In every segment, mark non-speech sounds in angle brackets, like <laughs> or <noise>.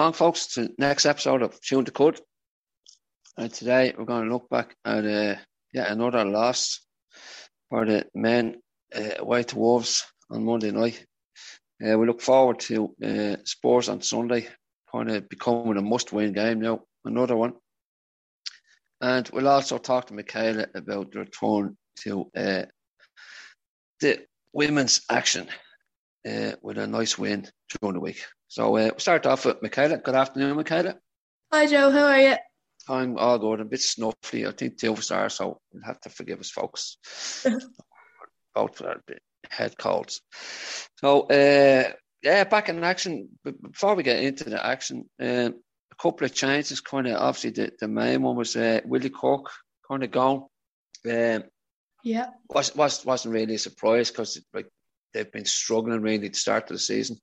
Along, folks, to the next episode of Chewing the Cud. And today we're going to look back at uh, another loss for the men uh, to Wolves on Monday night. Uh, we look forward to uh, Spurs on Sunday, kind of becoming a must win game now, another one. And we'll also talk to Michaela about the return to uh, the women's action uh, with a nice win during the week. So uh, we'll start off with Michaela. Good afternoon, Michaela. Hi, Joe. How are you? I'm all good. I'm a bit snuffly. I think two of us are, so you'll have to forgive us, folks. <laughs> Both are head colds. So, uh, yeah, back in action. Before we get into the action, uh, a couple of changes. Kind of obviously, the, the main one was uh, Willie Kirk kind of gone. Um, yeah, was was wasn't really a surprise because like they've been struggling really to start of the season.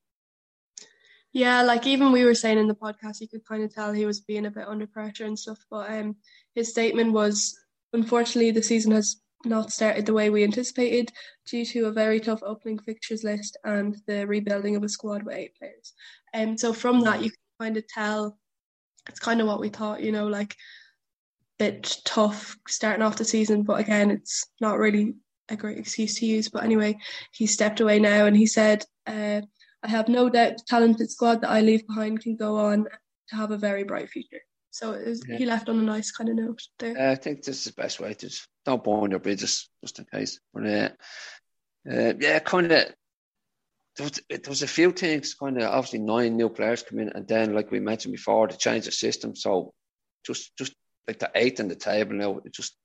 Yeah, like even we were saying in the podcast, you could kind of tell he was being a bit under pressure and stuff. But um, his statement was, unfortunately, the season has not started the way we anticipated due to a very tough opening fixtures list and the rebuilding of a squad with eight players. And um, so from that, you can kind of tell it's kind of what we thought, you know, like bit tough starting off the season. But again, it's not really a great excuse to use. But anyway, he stepped away now and he said, uh, I have no doubt the talented squad that I leave behind can go on to have a very bright future. So was, yeah. he left on a nice kind of note there. Uh, I think this is the best way to just don't burn your bridges, just in case. But uh, uh, yeah, kind of. There was, there was a few things, kind of obviously nine new players come in, and then like we mentioned before, to change the system. So just just like the eighth in the table now, it just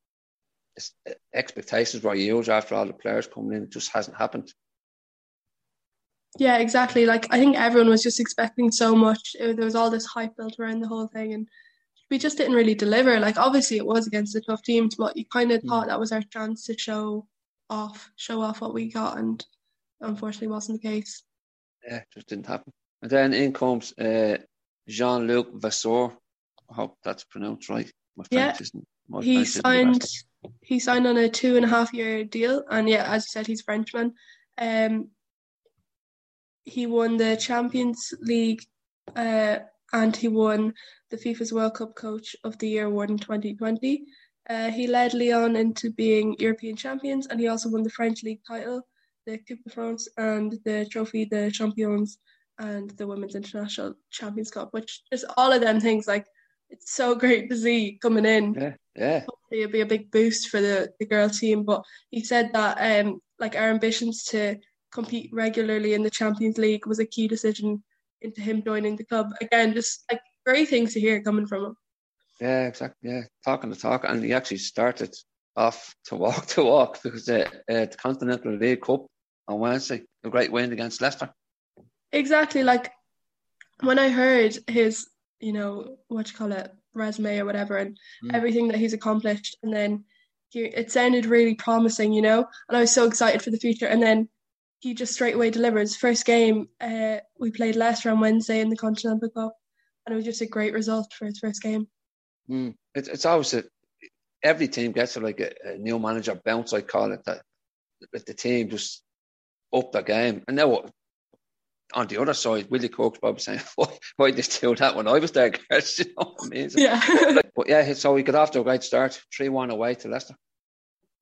expectations were huge after all the players coming in. It just hasn't happened. Yeah, exactly. Like I think everyone was just expecting so much. It, there was all this hype built around the whole thing, and we just didn't really deliver. Like obviously it was against the tough teams, but you kind of mm. thought that was our chance to show off, show off what we got, and unfortunately wasn't the case. Yeah, just didn't happen. And then in comes uh, Jean Luc Vasseur. I hope that's pronounced right. My French yeah, isn't. My he signed. He signed on a two and a half year deal, and yeah, as you said, he's Frenchman. Um, he won the Champions League uh, and he won the FIFA's World Cup Coach of the Year award in 2020. Uh, he led Lyon into being European champions and he also won the French league title, the Coupe de France, and the trophy, the Champions, and the Women's International Champions Cup, which just all of them things like it's so great to see coming in. Yeah, yeah. Hopefully it'll be a big boost for the, the girl team. But he said that um like our ambitions to compete regularly in the Champions League was a key decision into him joining the club. Again, just like great things to hear coming from him. Yeah, exactly. Yeah, talking the talk, and he actually started off to walk <laughs> to walk because the, uh, the Continental League Cup on Wednesday, a great win against Leicester. Exactly. Like when I heard his, you know, what you call it, resume or whatever, and mm. everything that he's accomplished, and then he, it sounded really promising, you know, and I was so excited for the future. And then he just straight away delivers. First game, uh, we played Leicester on Wednesday in the Continental Cup, and it was just a great result for his first game. Mm. It, it's always a, every team gets a, like a, a, new manager bounce, I call it that. That the team just up the game, and now on the other side, Willie Kirk's probably saying, <laughs> <laughs> "Why, they do that when I was there?" <laughs> you know, amazing. Yeah. <laughs> but yeah, so we got off to a great start, three one away to Leicester.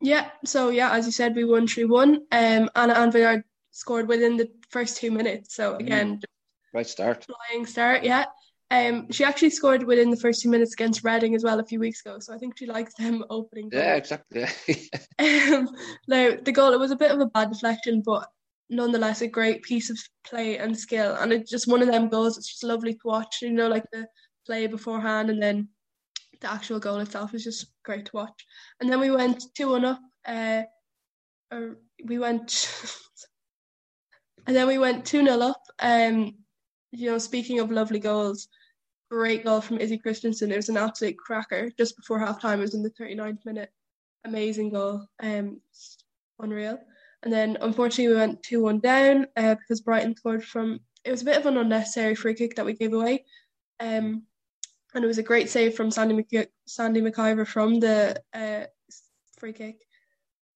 Yeah, so yeah, as you said, we won 3 1. Um, Anna Anvegård scored within the first two minutes. So mm. again, mm. right start, flying start. Yeah. Um, she actually scored within the first two minutes against Reading as well a few weeks ago. So I think she likes them opening. Goal. Yeah, exactly. um, now the goal it was a bit of a bad deflection, but nonetheless a great piece of play and skill. And it's just one of them goals. It's just lovely to watch. You know, like the play beforehand and then the actual goal itself is just great to watch. And then we went two one up. Uh, or we went <laughs> And then we went 2 0 up. Um, you know, speaking of lovely goals, great goal from Izzy Christiansen. It was an absolute cracker just before half time. It was in the 39th minute. Amazing goal. Um, unreal. And then unfortunately we went 2 1 down uh, because Brighton scored from. It was a bit of an unnecessary free kick that we gave away. Um, and it was a great save from Sandy, Mc- Sandy MacIver from the uh, free kick.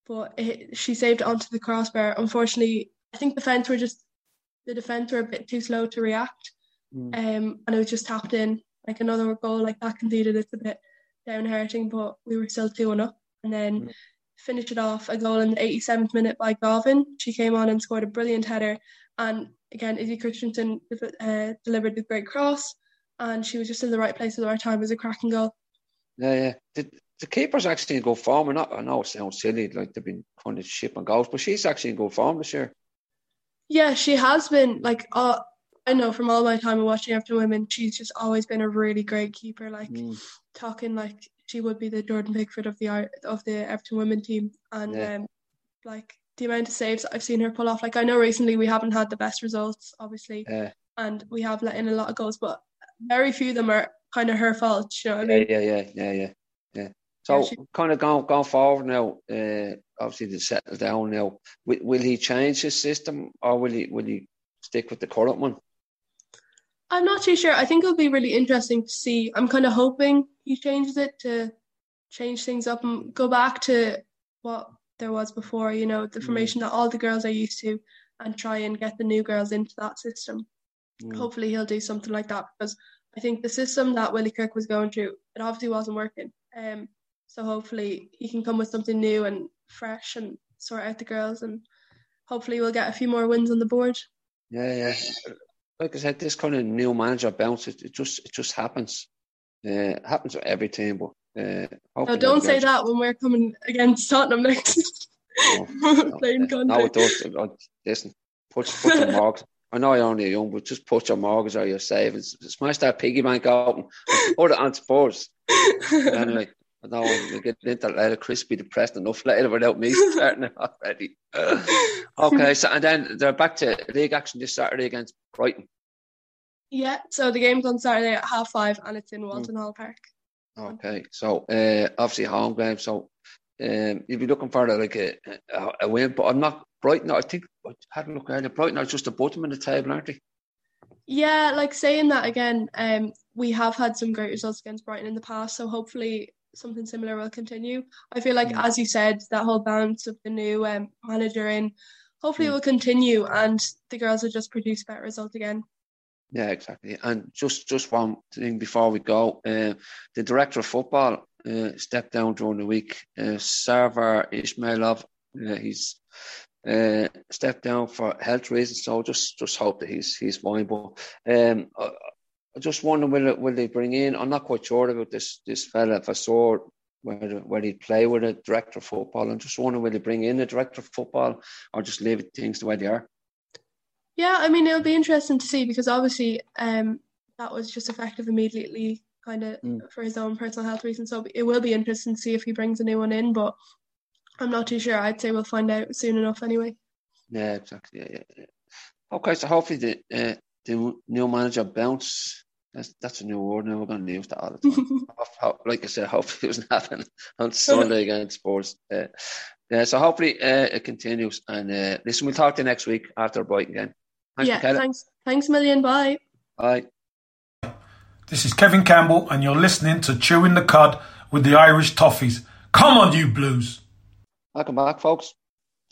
But it, she saved it onto the crossbar. Unfortunately, I think the defence were just the defence were a bit too slow to react. mm. um, and it was just tapped in. Like another goal like that conceded, it's a bit downhearting, but we were still two and up. And then mm. Finished it off a goal in the 87th minute by Gauvin. She came on and scored a brilliant header. And again, Izzy Christiansen uh, delivered the great cross, and she was just in the right place at the right time. It was a cracking goal. Yeah, yeah. Did the keepers actually in good form? Or not, I know it sounds silly, like they've been kind of shipping goals, but she's actually in good form this year. Yeah, she has been. Like, uh, I know from all my time of watching Everton women, she's just always been a really great keeper. Like, mm. talking like she would be the Jordan Pickford of the of the Everton women team, and yeah. um, like the amount of saves I've seen her pull off. Like, I know recently we haven't had the best results, obviously, yeah. and we have let in a lot of goals, but very few of them are kind of her fault. You know what I mean? Yeah, yeah, yeah, yeah, yeah. So yeah, she, kind of going going forward now. Uh, obviously, to settle down now. Will, will he change his system, or will he will he stick with the current one? I'm not too sure. I think it'll be really interesting to see. I'm kind of hoping he changes it to change things up and go back to what there was before. You know, the mm. formation that all the girls are used to, and try and get the new girls into that system. Mm. Hopefully, he'll do something like that because I think the system that Willie Kirk was going through, it obviously wasn't working. Um, so hopefully he can come with something new and fresh and sort out the girls, and hopefully we'll get a few more wins on the board. Yeah, yeah. Like I said, this kind of new manager bounce, it, it just it just happens. Uh, it happens with every team, but uh, no, don't say that when we're coming against Tottenham next. No, <laughs> no, no, it does. Listen, put, put your marks. I know you're only young, but just put your mortgage or your savings, smash that piggy bank open, put it on sports. <laughs> anyway, I don't want to get into later. Chris be depressed enough later without me <laughs> starting already. okay, so and then they're back to league action this Saturday against Brighton. Yeah, so the game's on Saturday at half five, and it's in hmm. Walton mm. Hall Park. Okay, so uh, obviously home game, so um, you'll be looking for like a, a, a win, but I'm not Brighton, I think I had a look earlier. Brighton are just a bottom in the table, aren't they? Yeah, like saying that again, um, we have had some great results against Brighton in the past, so hopefully something similar will continue. I feel like, mm. as you said, that whole bounce of the new um, manager in, hopefully it will continue, and the girls will just produce better results again. Yeah, exactly. And just just one thing before we go, uh, the director of football uh, stepped down during the week. Uh, Sarvar Ismailov, uh, he's uh, stepped down for health reasons. So just just hope that he's he's fine. But um, I, just wonder will it, will they bring in? I'm not quite sure about this this fella. If I saw whether whether he'd play with a director of football, I'm just wondering will they bring in a director of football or just leave things the way they are. Yeah, I mean it'll be interesting to see because obviously um, that was just effective immediately, kind of mm. for his own personal health reasons. So it will be interesting to see if he brings a new one in, but I'm not too sure. I'd say we'll find out soon enough anyway. Yeah, exactly. Yeah, yeah, yeah. Okay, so hopefully the uh, the new manager bounce. That's that's a new word now. We're going to use that all the time. <laughs> like I said, hopefully it wasn't happen on <laughs> Sunday against Spurs. Uh, yeah, so hopefully uh, it continues. And uh, listen, we'll talk to you next week after Brighton game. Thanks, yeah, Michaela. thanks. Thanks a million. Bye. Bye. This is Kevin Campbell, and you're listening to Chewing the Cud with the Irish Toffees. Come on, you Blues. Welcome back, folks.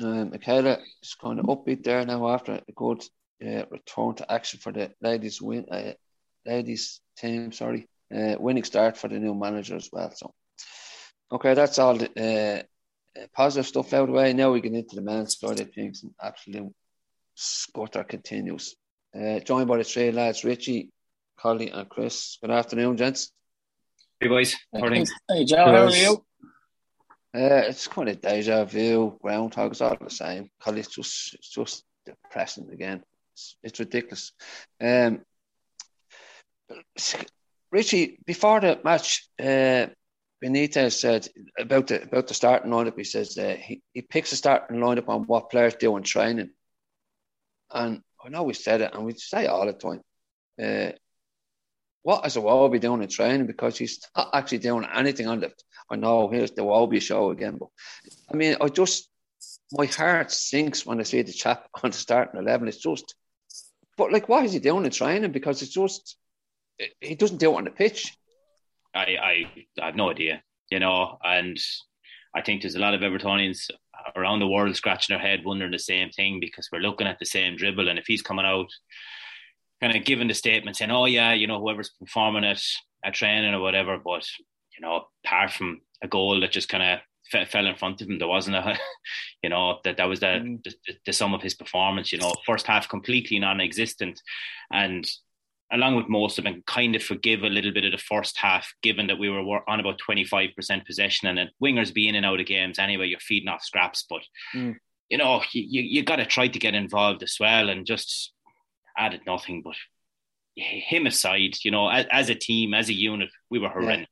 Um, Michaela is kind of upbeat there now after a good uh, return to action for the ladies win, uh, ladies team. Sorry, uh, winning start for the new manager as well. So, okay, that's all the uh, positive stuff out of the way. Now we get into the men's side of things, and absolute scutter continues. Uh, joined by the three lads, Richie, Collie, and Chris. Good afternoon, gents. Hey boys, morning. Hey Joe, how are you? Uh, it's kind of deja vu, groundhog, it's all the same. Cause it's just, it's just depressing again. It's, it's ridiculous. Um, Richie, before the match, uh, Benitez said about the about the starting lineup. He says uh, he he picks a starting lineup on what players do in training, and I know we said it, and we say it all the time. Uh, what is the Wobie doing in training? Because he's not actually doing anything on the. I know here's the Wobie show again, but I mean, I just my heart sinks when I see the chap <laughs> on the starting eleven. It's just, but like, what is he doing in training? Because it's just he doesn't do it on the pitch. I I, I have no idea, you know, and I think there's a lot of Evertonians around the world scratching their head, wondering the same thing because we're looking at the same dribble, and if he's coming out kind of giving the statement saying, "Oh yeah, you know, whoever's performing it at training or whatever," but you know, apart from a goal that just kind of fell in front of him. There wasn't a, <laughs> you know, that that was the, mm. the, the sum of his performance. You know, first half completely non-existent, and along with most of them, kind of forgive a little bit of the first half, given that we were on about twenty five percent possession, and wingers be in and out of games anyway, you're feeding off scraps. But mm. you know, you you, you got to try to get involved as well, and just added nothing. But him aside, you know, as, as a team, as a unit, we were horrendous. Yeah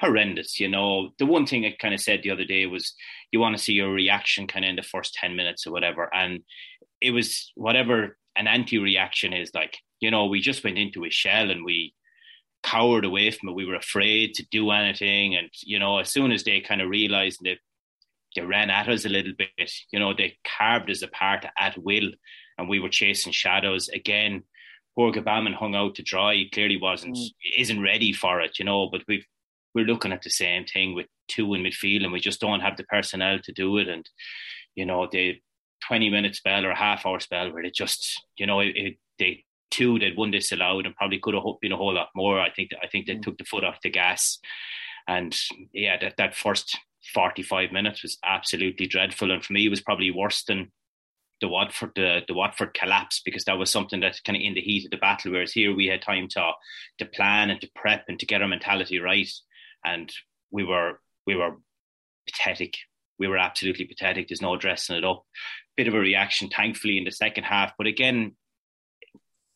horrendous. You know, the one thing I kind of said the other day was you want to see your reaction kind of in the first 10 minutes or whatever. And it was whatever an anti reaction is like, you know, we just went into a shell and we cowered away from it. We were afraid to do anything. And, you know, as soon as they kind of realized that they ran at us a little bit, you know, they carved us apart at will and we were chasing shadows again. Poor Gbamin hung out to dry. He clearly wasn't, mm. isn't ready for it, you know. But we've we're looking at the same thing with two in midfield, and we just don't have the personnel to do it. And you know, the twenty minute spell or a half hour spell where they just, you know, it, it, they two they'd won disallowed and probably could have been a whole lot more. I think I think they mm. took the foot off the gas, and yeah, that that first forty five minutes was absolutely dreadful, and for me, it was probably worse than the Watford the, the Watford collapse because that was something that kind of in the heat of the battle. Whereas here we had time to to plan and to prep and to get our mentality right and we were we were pathetic. We were absolutely pathetic. There's no dressing it up. Bit of a reaction, thankfully, in the second half. But again,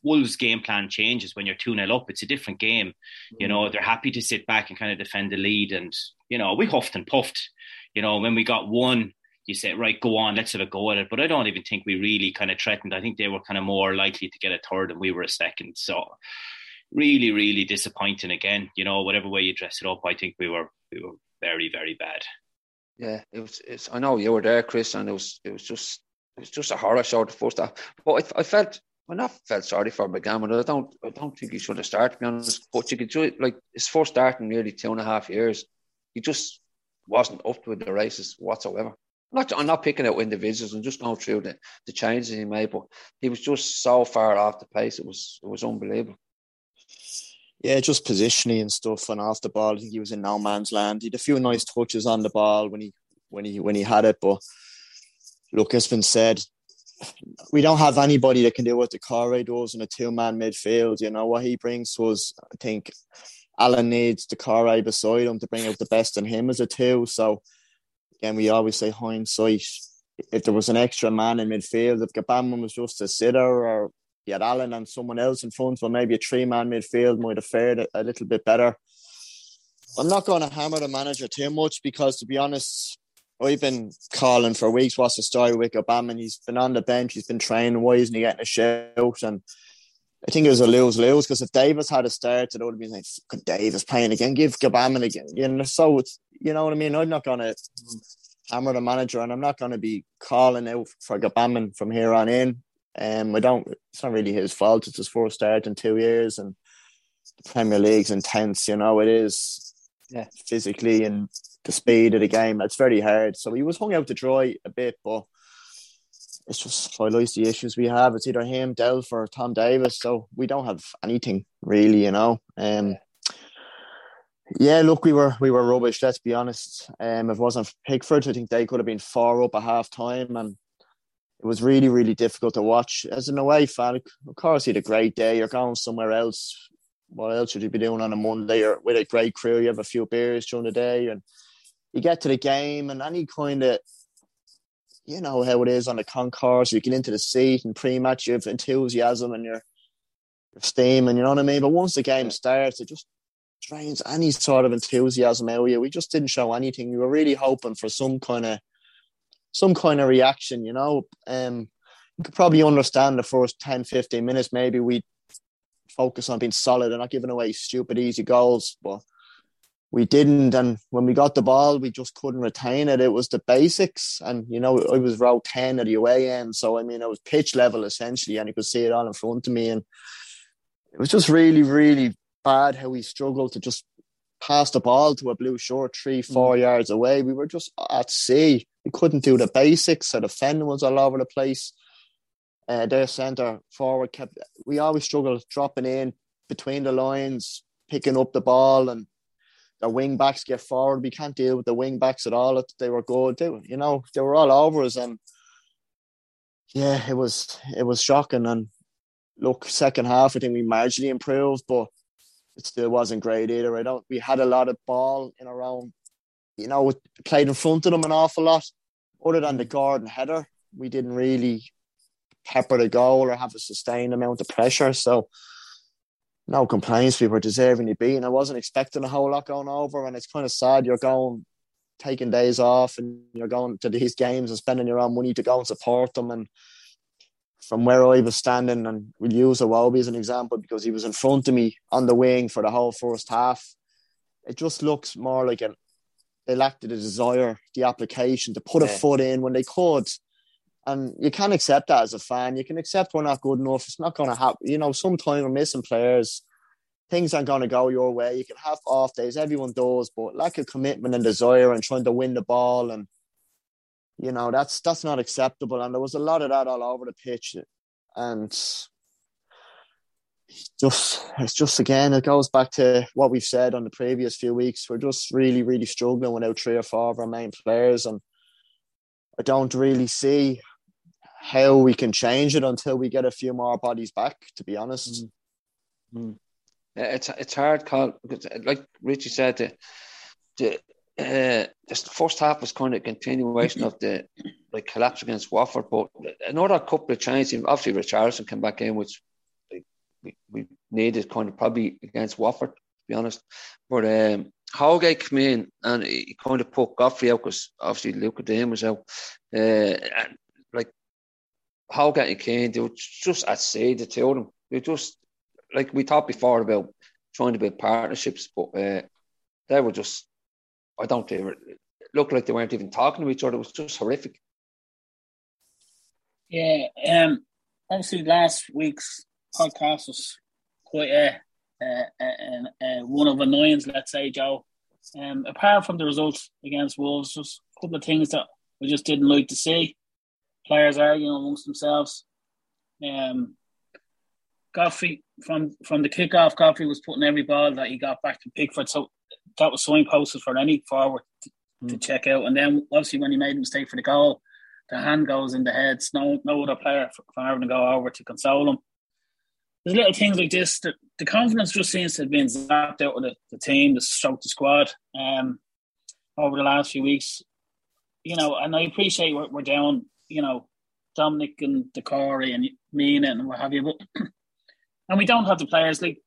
Wolves' game plan changes when you're 2 0 up. It's a different game. You know, mm. they're happy to sit back and kind of defend the lead. And, you know, we huffed and puffed. You know, when we got one, you say, right, go on, let's have a go at it. But I don't even think we really kind of threatened. I think they were kind of more likely to get a third and we were a second. So, really, really disappointing again. You know, whatever way you dress it up, I think we were we were very, very bad. Yeah, it was. It's, I know you were there, Chris, and it was it was just it was just a horror show the first half. But I, I felt I not felt sorry for Gbamin. I don't I don't think he should have started. To be honest, but you could do it like his first start in nearly two and a half years. He just wasn't up to the races whatsoever. I'm not, I'm not picking out individuals. I'm just going through the, the changes he made, but he was just so far off the pace. It was it was unbelievable yeah, just positioning and stuff and off the ball. I think he was in no man's land. He had a few nice touches on the ball when he when he when he had it, but look, it's been said, we don't have anybody that can do what Doucouré does in a two man midfield. You know what he brings to us. I think Allan needs Doucouré beside him to bring out the best in him as a two. So again, we always say hindsight. If there was an extra man in midfield, if Gbamin was just a sitter or you had Allan and someone else in front, well, maybe a three man midfield might have fared a little bit better. I'm not going to hammer the manager too much because, to be honest, I've been calling for weeks what's the story with Gbamin. He's been on the bench, he's been training. Why isn't he getting a shout? And I think it was a lose lose because if Davies had a start, it would have been like, Davies playing again? Give Gbamin again. You know, so it's, you know what I mean? I'm not going to hammer the manager and I'm not going to be calling out for Gbamin from here on in. Um, I don't. It's not really his fault. It's his first start in two years, and the Premier League's intense. You know, it is. Yeah. Physically and the speed of the game, it's very hard. So he was hung out to dry a bit, but it's just highlights the issues we have. It's either him, Delph, or Tom Davies. So we don't have anything really, you know. Um, yeah, look, we were we were rubbish. Let's be honest. Um, if it wasn't Pickford, I think they could have been far up at half time, and it was really, really difficult to watch. As an away fan, of course, you had a great day. You're going somewhere else. What else should you be doing on a Monday? Or with a great crew, you have a few beers during the day, and you get to the game, and any kind of, you know how it is on the concourse. You get into the seat and pre-match, you have enthusiasm and you're, you're steaming. You know what I mean? But once the game starts, it just drains any sort of enthusiasm out of you. We just didn't show anything. We were really hoping for some kind of some kind of reaction, you know. Um, you could probably understand the first 10, 15 minutes. Maybe we focus on being solid and not giving away stupid, easy goals. But we didn't. And when we got the ball, we just couldn't retain it. It was the basics. And, you know, it was route 10 at the away end. So, I mean, it was pitch level essentially, and you could see it all in front of me. And it was just really, really bad how we struggled to just pass the ball to a blue short three, four mm. yards away. We were just at sea. We couldn't do the basics. So the defending was all over the place. uh, their centre forward kept. We always struggled dropping in between the lines, picking up the ball, and the wing backs get forward. We can't deal with the wing backs at all. They were good. They, you know, they were all over us, and yeah, it was it was shocking. And look, second half, I think we marginally improved, but it still wasn't great either. I don't. We had a lot of ball in our own. You know, we played in front of them an awful lot. Other than the Gordon header, we didn't really pepper the goal or have a sustained amount of pressure. So no complaints. We were deserving to beaten. I wasn't expecting a whole lot going over, and it's kind of sad. You're going taking days off and you're going to these games and spending your own money to go and support them. And from where I was standing, and we'll use Iwobi as an example because he was in front of me on the wing for the whole first half. It just looks more like an, they lacked the desire, the application to put yeah. a foot in when they could. And you can't accept that as a fan. You can accept we're not good enough. It's not going to happen. You know, sometimes we're missing players. Things aren't going to go your way. You can have off days. Everyone does, but lack of commitment and desire and trying to win the ball and you know that's that's not acceptable. And there was a lot of that all over the pitch, and just it's just again it goes back to what we've said on the previous few weeks. We're just really really struggling without three or four of our main players, and I don't really see how we can change it until we get a few more bodies back. To be honest, mm. yeah, it's it's hard, call because like Richie said, the the, uh, first half was kind of continuation of the like collapse against Watford, but another couple of changes. Obviously, Richarlison came back in, which like, we, we needed kind of probably against Watford, to be honest. But um, Holgate came in and he kind of put Godfrey out because obviously Luca Digne was out. Uh, and Holgate and Keane, they were just at sea, the two of them. They just, like we talked before about trying to build partnerships, but uh, they were just, I don't think, it looked like they weren't even talking to each other. It was just horrific. Yeah, um, obviously last week's podcast was quite a, a, a, a one of annoyance, let's say, Joe. Um, apart from the results against Wolves, just a couple of things that we just didn't like to see players arguing amongst themselves. Um, Godfrey from from the kickoff, Godfrey was putting every ball that he got back to Pickford, so that was signposted for any forward to, mm. to, check out. And then obviously when he made a mistake for the goal, the hand goes in the heads. No no other player from having to go over to console him. There's little things like this. The, the confidence just seems to have been zapped out of the, the team, the stroke, the squad, um, over the last few weeks. You know, and I appreciate we're, we're down you know, Dominic and Doucouré and Mina and what have you. But <clears throat> and we don't have the players like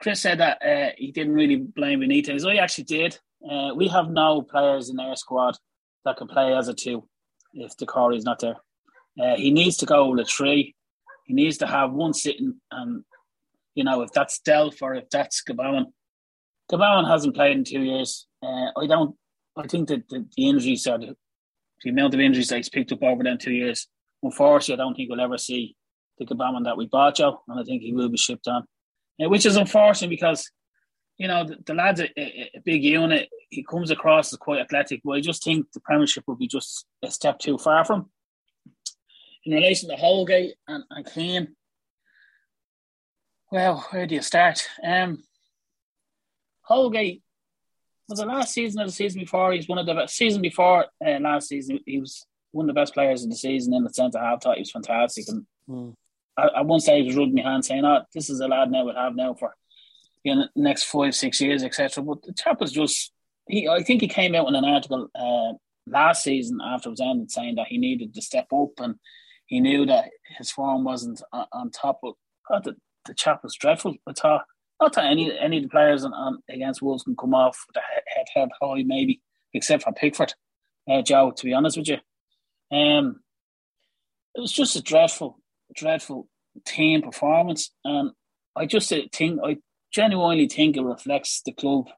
Chris said that uh, he didn't really blame Benitez. I actually did. Uh, we have no players in our squad that can play as a two if Doucouré is not there. Uh, he needs to go with a three. He needs to have one sitting, and you know if that's Delph or if that's Gbamin. Gbamin hasn't played in two years. Uh, I don't. I think that the, the injuries are the, the amount of injuries that he's picked up over them two years, unfortunately, I don't think we'll ever see the Gbamin that we bought, Joe, and I think he will be shipped on, uh, which is unfortunate because, you know, the, the lad's a, a, a, big unit. He comes across as quite athletic, but I just think the Premiership will be just a step too far from. In relation to Holgate and, and well, where do you start? Um, Holgate was the last season or the season before? He's one of the best. Season before uh, last season, he was one of the best players in the season in the centre half. Thought he was fantastic, and mm. I, I one stage he was rubbing my hand saying, "Oh, this is a lad now would have now for you know next five six years, etc." But the chap was just he. I think he came out in an article uh, last season after it was ended saying that he needed to step up and he knew that his form wasn't on, on top. But God, the, the chap was dreadful. I thought not that any any of the players on, on against Wolves can come off the head head high, maybe, except for Pickford, uh, Joe. To be honest with you, um, it was just a dreadful, dreadful team performance, and I just think I genuinely think it reflects the club,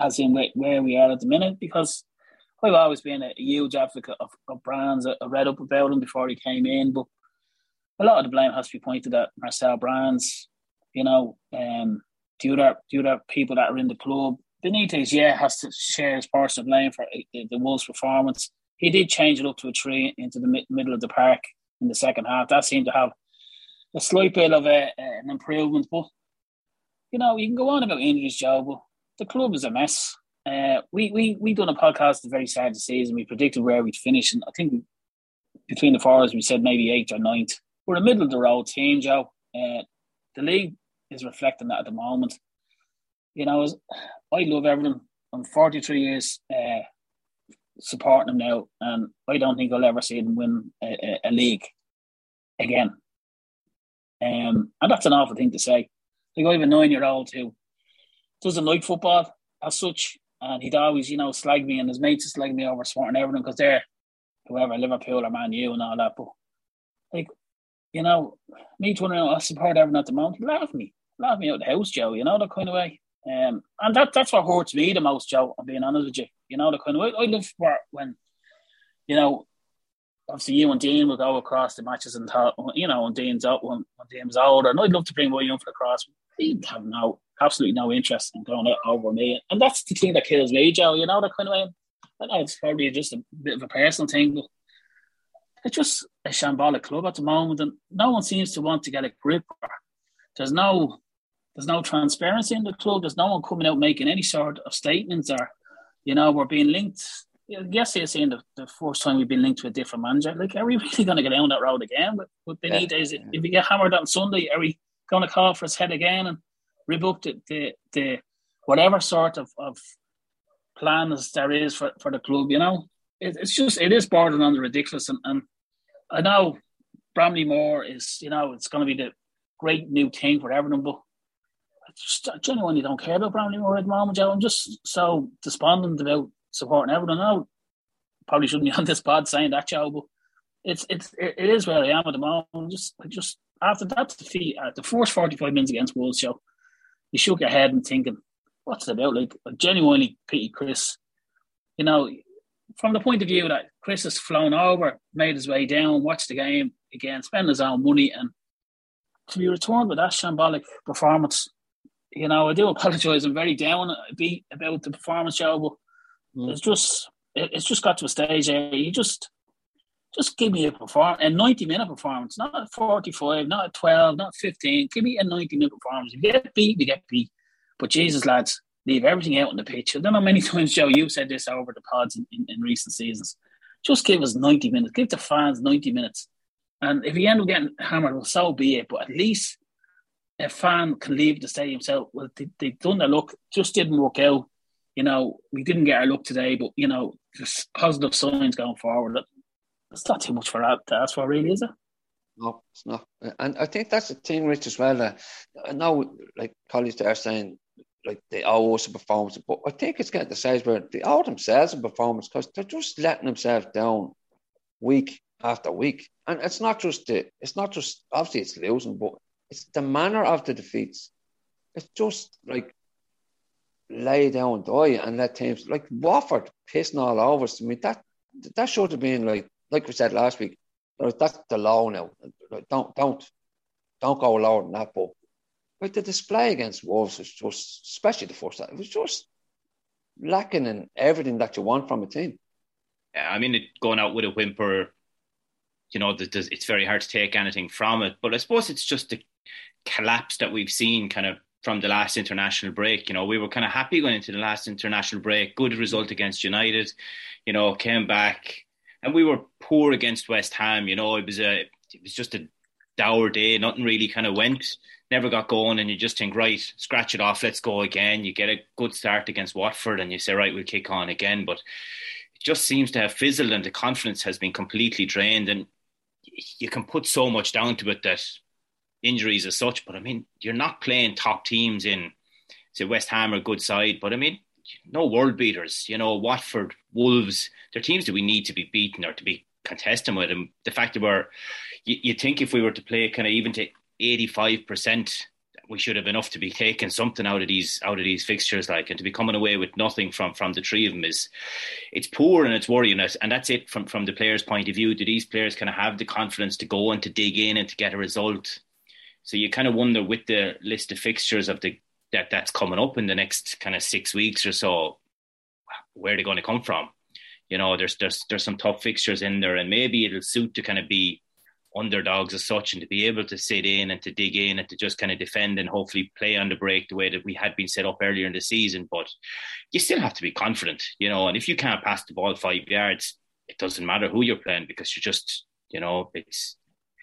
as in where we are at the minute, because I've always been a huge advocate of, of Brands. I read up about him before he came in, but a lot of the blame has to be pointed at Marcel Brands, you know, um, the other the other people that are in the club. Benitez, yeah, has to share his personal blame for the Wolves' performance. He did change it up to a tree into the middle of the park in the second half. That seemed to have a slight bit of a, an improvement. But, you know, you can go on about injuries, Joe, but the club is a mess. Uh, we we we done a podcast the very start of the season. We predicted where we'd finish, and I think between the fours we said maybe eighth or ninth. We're a middle of the road team, Joe. Uh, the league is reflecting that at the moment. You know, I love Everton. I'm 43 years uh, supporting them now, and I don't think I'll ever see them win a, a, a league again. Um, and that's an awful thing to say. Like I have a nine-year-old who doesn't like football as such, and he'd always, you know, slag me, and his mates would slag me over supporting Everton because they're whoever Liverpool or Man U and all that. But like, you know, me trying to I support Everton at the moment. Laugh at me, laugh me out the house, Joe. You know that kind of way. Um, and that that's what hurts me the most, Joe. I'm being honest with you. You know the kind of way I love when, you know, obviously you and Dean will go across the matches and talk, you know, when Dean's out when, when Dean's older. And I'd love to bring William for the cross. He'd have no absolutely no interest in going over me. And that's the thing that kills me, Joe. You know, the kind of way. I know it's probably just a bit of a personal thing, but it's just a shambolic club at the moment, and no one seems to want to get a grip. There's no, there's no transparency in the club. There's no one coming out making any sort of statements, or you know, we're being linked. Yesterday, saying the, the first time we've been linked to a different manager. Like, are we <laughs> really going to go down that road again? But with Benitez, yeah. if we get hammered on Sunday, are we going to call for his head again and up the the, the whatever sort of, of plans there is for, for the club. You know, it, it's just it is bordering on the ridiculous. And, and I know Bramley-Moore is you know it's going to be the great new thing for Everton, but just I genuinely don't care about Bramley-Moore at the moment, Joe. I'm just so despondent about supporting Everton. Now, probably shouldn't be <laughs> on this pod saying that, Joe, but it's it's it, is where I am at the moment. Just just after that defeat, uh, the first 45 minutes against Wolves, Joe, you shook your head and thinking, what's it about? Like, I genuinely pity Chris. You know, from the point of view that Chris has flown over, made his way down, watched the game again, spent his own money, and to be returned with that shambolic performance, you know, I do apologise. I'm very down beat about the performance show, but mm. it's just it's just got to a stage there. You just just give me a performance, a 90 minute performance, not a 45, not a 12, not 15. Give me a 90 minute performance. If you get beat, you get beat. But Jesus, lads, leave everything out on the pitch. I don't know many <laughs> times, Joe, you said this over the pods in, in, in, recent seasons. Just give us 90 minutes. Give the fans 90 minutes. And if you end up getting hammered, well, so be it. But at least a fan can leave the stadium so well they, they've done their look just didn't work out you know we didn't get our look today but you know positive signs going forward it's not too much for that to ask for really is it no it's not and I think that's the thing Rich as well uh, I know like colleagues there saying like they owe us a performance. But I think it's getting the stage where they owe themselves a performance because they're just letting themselves down week after week. And it's not just the, it's not just obviously it's losing, but it's the manner of the defeats. It's just like lay down die and let teams like Watford pissing all over us. I mean that that should have been like like we said last week. That's the law now. Don't don't don't go lower than that. But like the display against Wolves was just, especially the first half, it was just lacking in everything that you want from a team. Yeah, I mean, it, going out with a whimper, you know, it's very hard to take anything from it. But I suppose it's just the collapse that we've seen kind of from the last international break. You know, we were kind of happy going into the last international break. Good result against United. You know, came back and we were poor against West Ham. You know, it was a it was just a dour day. Nothing really kind of went never got going and you just think, right, scratch it off, let's go again. You get a good start against Watford and you say, right, we'll kick on again. But it just seems to have fizzled and the confidence has been completely drained. And you can put so much down to it that injuries as such, but I mean, you're not playing top teams in, say, West Ham or good side, but I mean, no world beaters, you know, Watford, Wolves, they're teams that we need to be beaten or to be contesting with. And the fact that we're, you, you think if we were to play kind of even to 85%, we should have enough to be taking something out of these out of these fixtures like and to be coming away with nothing from from the three of them is it's poor and it's worrying us. And that's it from from the players point of view. Do these players kind of have the confidence to go and to dig in and to get a result so you kind of wonder with the list of fixtures of the that that's coming up in the next kind of six weeks or so where they're going to come from you know there's there's there's some tough fixtures in there and maybe it'll suit to kind of be underdogs as such and to be able to sit in and to dig in and to just kind of defend and hopefully play on the break the way that we had been set up earlier in the season. But you still have to be confident, you know, and if you can't pass the ball five yards, it doesn't matter who you're playing because you're just, you know, it's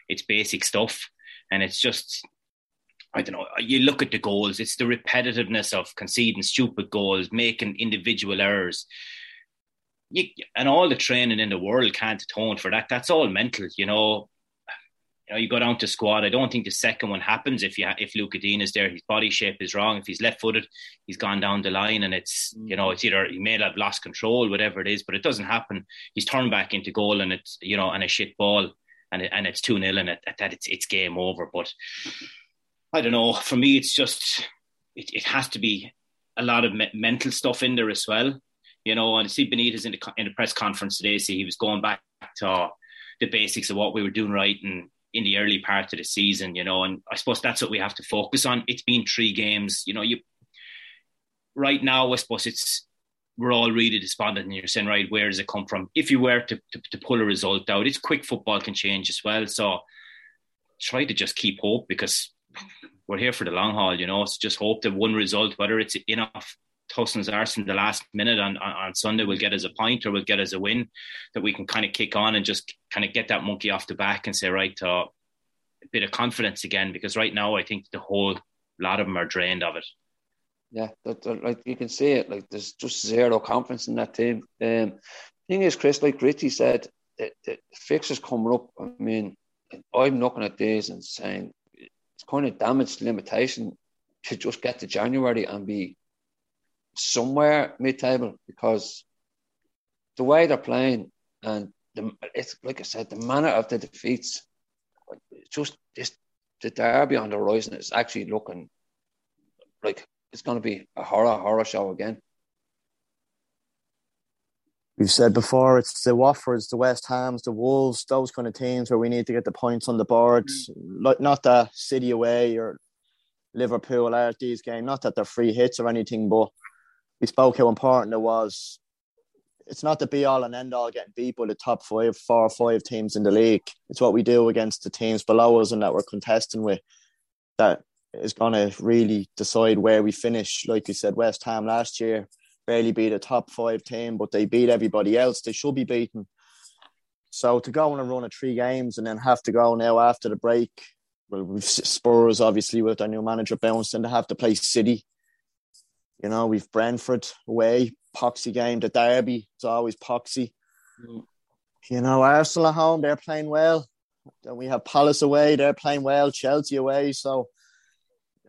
it's basic stuff. And it's just I don't know, you look at the goals, it's the repetitiveness of conceding stupid goals, making individual errors. You, and all the training in the world can't atone for that. That's all mental, you know you know, you go down to squad. I don't think the second one happens if you if Lucas Digne is there. His body shape is wrong. If he's left footed, he's gone down the line, and it's you know it's either he may have lost control, whatever it is, but it doesn't happen. He's turned back into goal, and it's you know and a shit ball, and it, and it's two 0 and at that it's it's game over. But I don't know. For me, it's just it, it has to be a lot of me- mental stuff in there as well. You know, and I see Benitez in the in the press conference today. See, he was going back to the basics of what we were doing right and in the early part of the season, you know, and I suppose that's what we have to focus on. It's been three games, you know, you right now, I suppose it's we're all really despondent and you're saying, right, where does it come from? If you were to, to, to pull a result out, it's quick football can change as well. So try to just keep hope because we're here for the long haul, you know. So just hope that one result, whether it's enough Townsend's arse in the last minute on, on, on, Sunday will get us a point or will get us a win that we can kind of kick on and just kind of get that monkey off the back and say, right, uh, a bit of confidence again. Because right now, I think the whole lot of them are drained of it. Yeah, like you can see it. Like there's just zero confidence in that team. Um, thing is, Chris, like Richie said, the, the fixes coming up. I mean, I'm looking at these and saying it's kind of damaged limitation to just get to January and be somewhere mid-table because the way they're playing and the, it's like I said, the manner of the defeats, just this the derby on the horizon is actually looking like it's going to be a horror horror show again. We've said before it's the Watfords, the West Hams, the Wolves, those kind of teams where we need to get the points on the board. Mm. Like not the City away or Liverpool out these games. Not that they're free hits or anything, but we spoke how important it was. It's not the be all and end all getting beat by the top five, four or five teams in the league. It's what we do against the teams below us and that we're contesting with that is going to really decide where we finish. Like we said, West Ham last year barely beat a top five team, but they beat everybody else. They should be beaten. So to go on a run of three games and then have to go now after the break, well, we've Spurs obviously with their new manager bounced and to have to play City you know, we've Brentford away, poxy game. The derby, it's always poxy. Mm. You know, Arsenal at home, they're playing well. Then we have Palace away, they're playing well. Chelsea away, so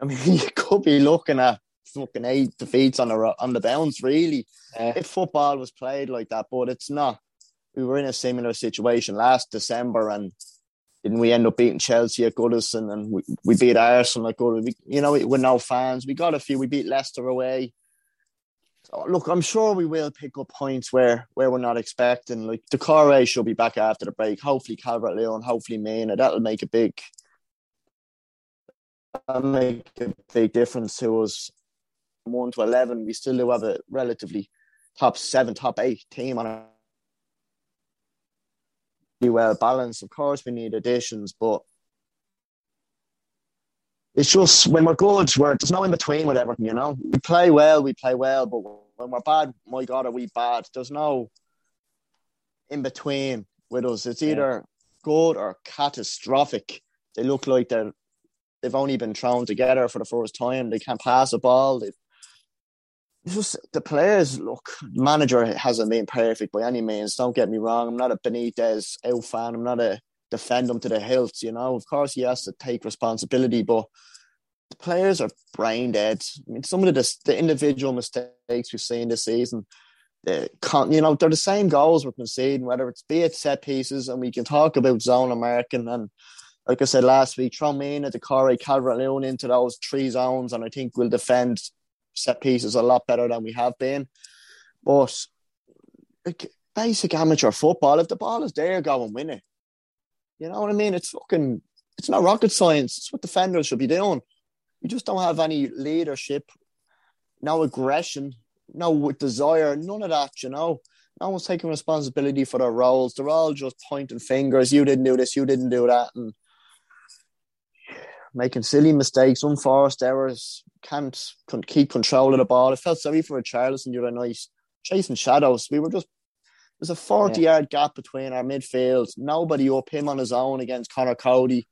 I mean, <laughs> you could be looking at fucking eight defeats on the on the bounce, really. Uh, if football was played like that, but it's not. We were in a similar situation last December, and didn't we end up beating Chelsea at Goodison and we, we beat Arsenal at Goodison? You know, with no fans. We got a few. We beat Leicester away. So, look, I'm sure we will pick up points where where we're not expecting. Like Doucouré should be back after the break. Hopefully Calvert Lewin, hopefully Mina. That'll make a big that'll make a big difference to us. One to eleven, we still do have a relatively top seven, top eight team on our be well balanced. Of course, we need additions, but it's just when we're good, we're there's no in between with everything. You know, we play well, we play well, but when we're bad, my God, are we bad? There's no in between with us. It's either good or catastrophic. They look like they're they've only been thrown together for the first time. They can't pass a ball. They've just the players look manager hasn't been perfect by any means. Don't get me wrong. I'm not a benitez out fan. I'm not a defend him to the hilt you know. Of course he has to take responsibility but the players are brain dead. I mean some of the, the individual mistakes we've seen this season the you know they're the same goals we're conceding whether it's be it set pieces and we can talk about zonal marking and like I said last week, throw me in at the Corey Calvert Lewin into those three zones, and I think we'll defend set pieces a lot better than we have been. But like, basic amateur football, if the ball is there, go and win it. You know what I mean? It's fucking, it's not rocket science. It's what defenders should be doing. We just don't have any leadership, no aggression, no desire, none of that, you know. no one's taking responsibility for their roles. They're all just pointing fingers. You didn't do this. You didn't do that, and making silly mistakes, unforced errors. Can't, can't keep control of the ball. I felt sorry for Richarlison the other night, chasing shadows. We were just there's a 40 yeah. yard gap between our midfield. Nobody up him on his own against Conor Coady.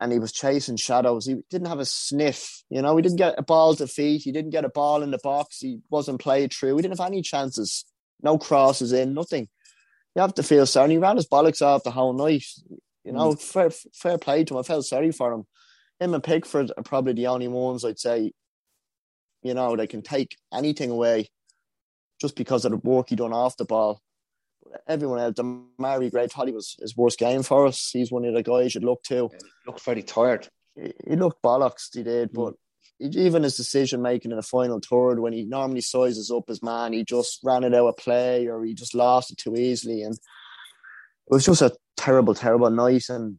And he was chasing shadows. He didn't have a sniff. You know, he didn't get a ball to feet. He didn't get a ball in the box. He wasn't played through. We didn't have any chances. No crosses in, nothing. You have to feel sorry. he ran his bollocks off the whole night. You know, mm. fair, fair play to him. I felt sorry for him. Him and Pickford are probably the only ones I'd say, you know, they can take anything away just because of the work he done off the ball. Everyone else, Demarai Gray thought he was his worst game for us. He's one of the guys you'd look to. He looked very tired. He, he looked bollocks, he did, mm. but even his decision making in the final third, when he normally sizes up his man, he just ran it out of play or he just lost it too easily. And it was just a terrible, terrible night. And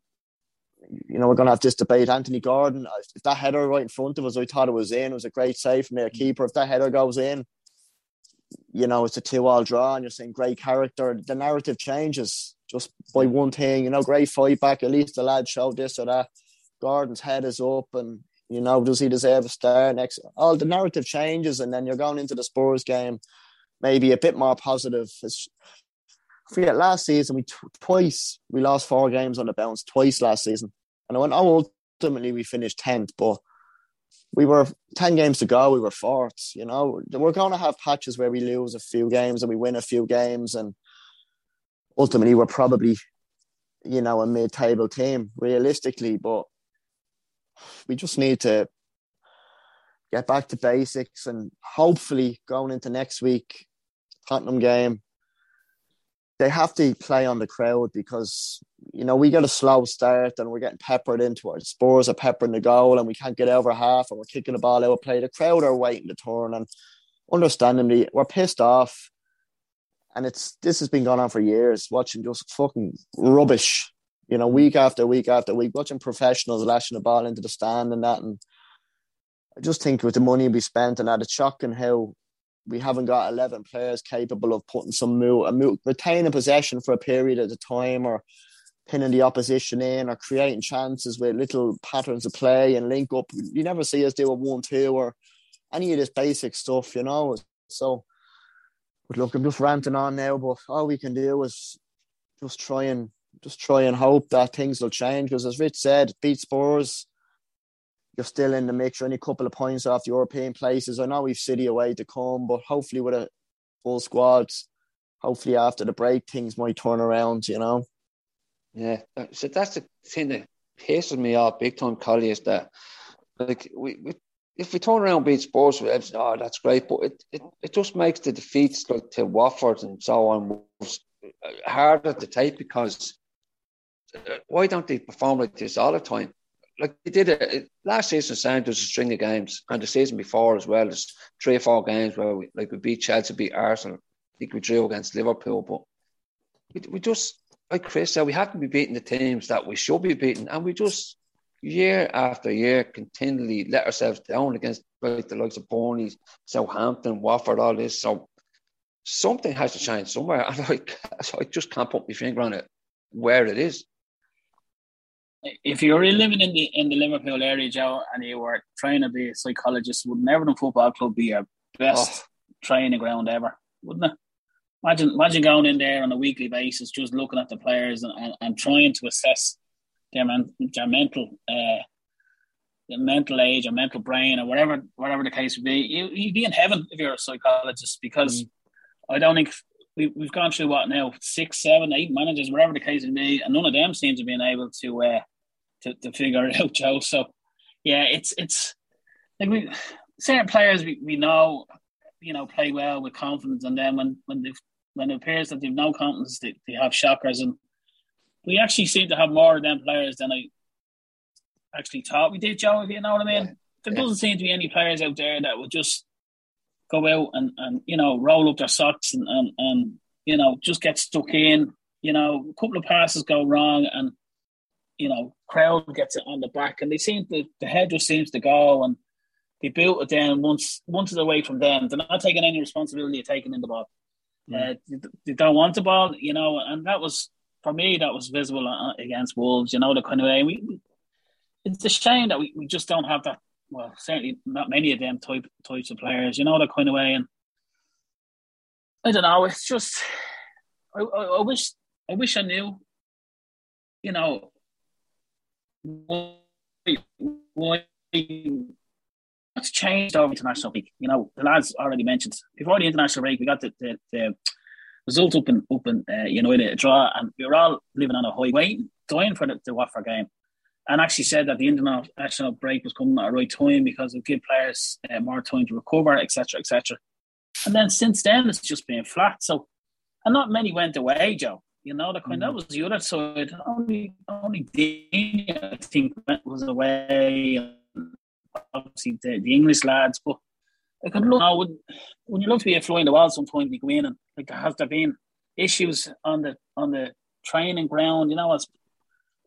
you know, we're going to have this debate. Anthony Gordon, if that header right in front of us, I thought it was in. It was a great save from their keeper. If that header goes in, you know, it's a two-all draw, and you're saying great character. The narrative changes just by one thing. You know, great fight back. At least the lad showed this or that. Gordon's head is up, and you know, does he deserve a star next? All the narrative changes, and then you're going into the Spurs game, maybe a bit more positive. It's, forget last season we twice we lost four games on the bounce twice last season, and I went oh ultimately we finished tenth, but we were 10 games to go, we were fourth. You know, we're going to have patches where we lose a few games and we win a few games. And ultimately, we're probably, you know, a mid table team realistically. But we just need to get back to basics and hopefully going into next week, Tottenham game, they have to play on the crowd because you know we get a slow start and we're getting peppered into our Spurs are peppering the goal and we can't get over half and we're kicking the ball out of play. The crowd are waiting to turn and understandably we're pissed off. And it's this has been going on for years, watching just fucking rubbish, you know, week after week after week, watching professionals lashing the ball into the stand and that. And I just think with the money we spent and that, it's shocking how we haven't got 11 players capable of putting some move, move, retaining possession for a period at a time or pinning the opposition in or creating chances with little patterns of play and link up. You never see us do a one two or any of this basic stuff, you know. So, but look, I'm just ranting on now, but all we can do is just try and just try and hope that things will change. Because as Rich said, beat Spurs, you're still in the mix. You're only a couple of points off the European places. I know we've City away to come, but hopefully with a full squad, hopefully after the break things might turn around. You know. Yeah, so that's the thing that pisses me off big time, Collie, is that like we, we if we turn around beat Spurs, oh, that's great, but it, it, it just makes the defeats like to Watford and so on harder to take because uh, why don't they perform like this all the time? Like they did it last season. Sam there's a string of games, and the season before as well. There's three or four games where we like we beat Chelsea, beat Arsenal. I think we drew against Liverpool, but we, we just like Chris said, we have to be beating the teams that we should be beating, and we just year after year continually let ourselves down against like the likes of Burnley, Southampton, Watford, all this. So something has to change somewhere, <laughs> and like I just can't put my finger on it where it is if you were living in the in the Liverpool area, Joe, and you were trying to be a psychologist, would Everton Football Club be your best oh. training ground ever? Wouldn't it? Imagine imagine going in there on a weekly basis, just looking at the players and, and, and trying to assess their, man, their mental uh, mental age or mental brain or whatever whatever the case would be. You, you'd be in heaven if you're a psychologist because mm. I don't think we, we've gone through what now six, seven, eight managers, whatever the case may be, and none of them seem to be able to uh, to, to figure it <laughs> out, Joe. So yeah, it's it's like we certain players we, we know you know play well with confidence, and then when when they when it appears that they've no confidence, they, they have shockers, and we actually seem to have more of them players than I actually thought we did, Joe. If you know what I mean. Yeah. There yeah. doesn't seem to be any players out there that would just go out and, and you know roll up their socks and, and, and you know just get stuck in. You know, a couple of passes go wrong and you know crowd gets it on the back, and they seem to the head just seems to go and they built it down once once it's away from them. They're not taking any responsibility of taking in the ball. Uh, they don't want the ball, you know, and that was for me that was visible uh, against Wolves. You know, the kind of way we. It's a shame that we, we just don't have that. Well, certainly not many of them type types of players. You know, that kind of way, and I don't know. It's just I, I, I wish I wish I knew. You know, why, why what's changed over international week? You know, the lads already mentioned before the international break, we got the, the, the result up in up in uh, a draw, and we were all living on a high, waiting, dying for the, the Watford game. And actually said that the international break was coming at a right time because it would give players uh, more time to recover, etc., etc. And then since then, it's just been flat. So, and not many went away, Joe. You know, the kind mm. that was the other side. Only, only Dean, I think, was away obviously the, the English lads, but I could look now when, you look to be a fly in the wall sometimes you go in and like has there been issues on the on the training ground, you know, it's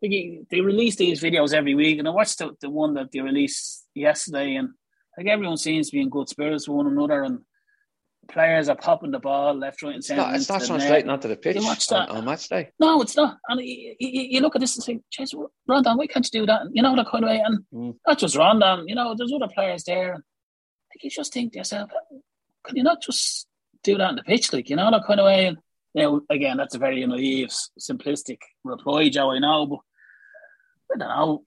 like they release these videos every week and I watched the, the one that they released yesterday and like everyone seems to be in good spirits with one another and players are popping the ball left, right, and centre. It's not, translating onto the pitch Watch on, on, match day. No, it's not. And you, you, you look at this and say, "Chase, Rondon, why can't you do that?" You know that kind of way. And mm. not just Rondon. You know, there's other players there. And like, you just think to yourself, "Can you not just do that on the pitch?" Like you know that kind of way. And you know, again, that's a very naive, simplistic reply, Joe. I know, but I don't know.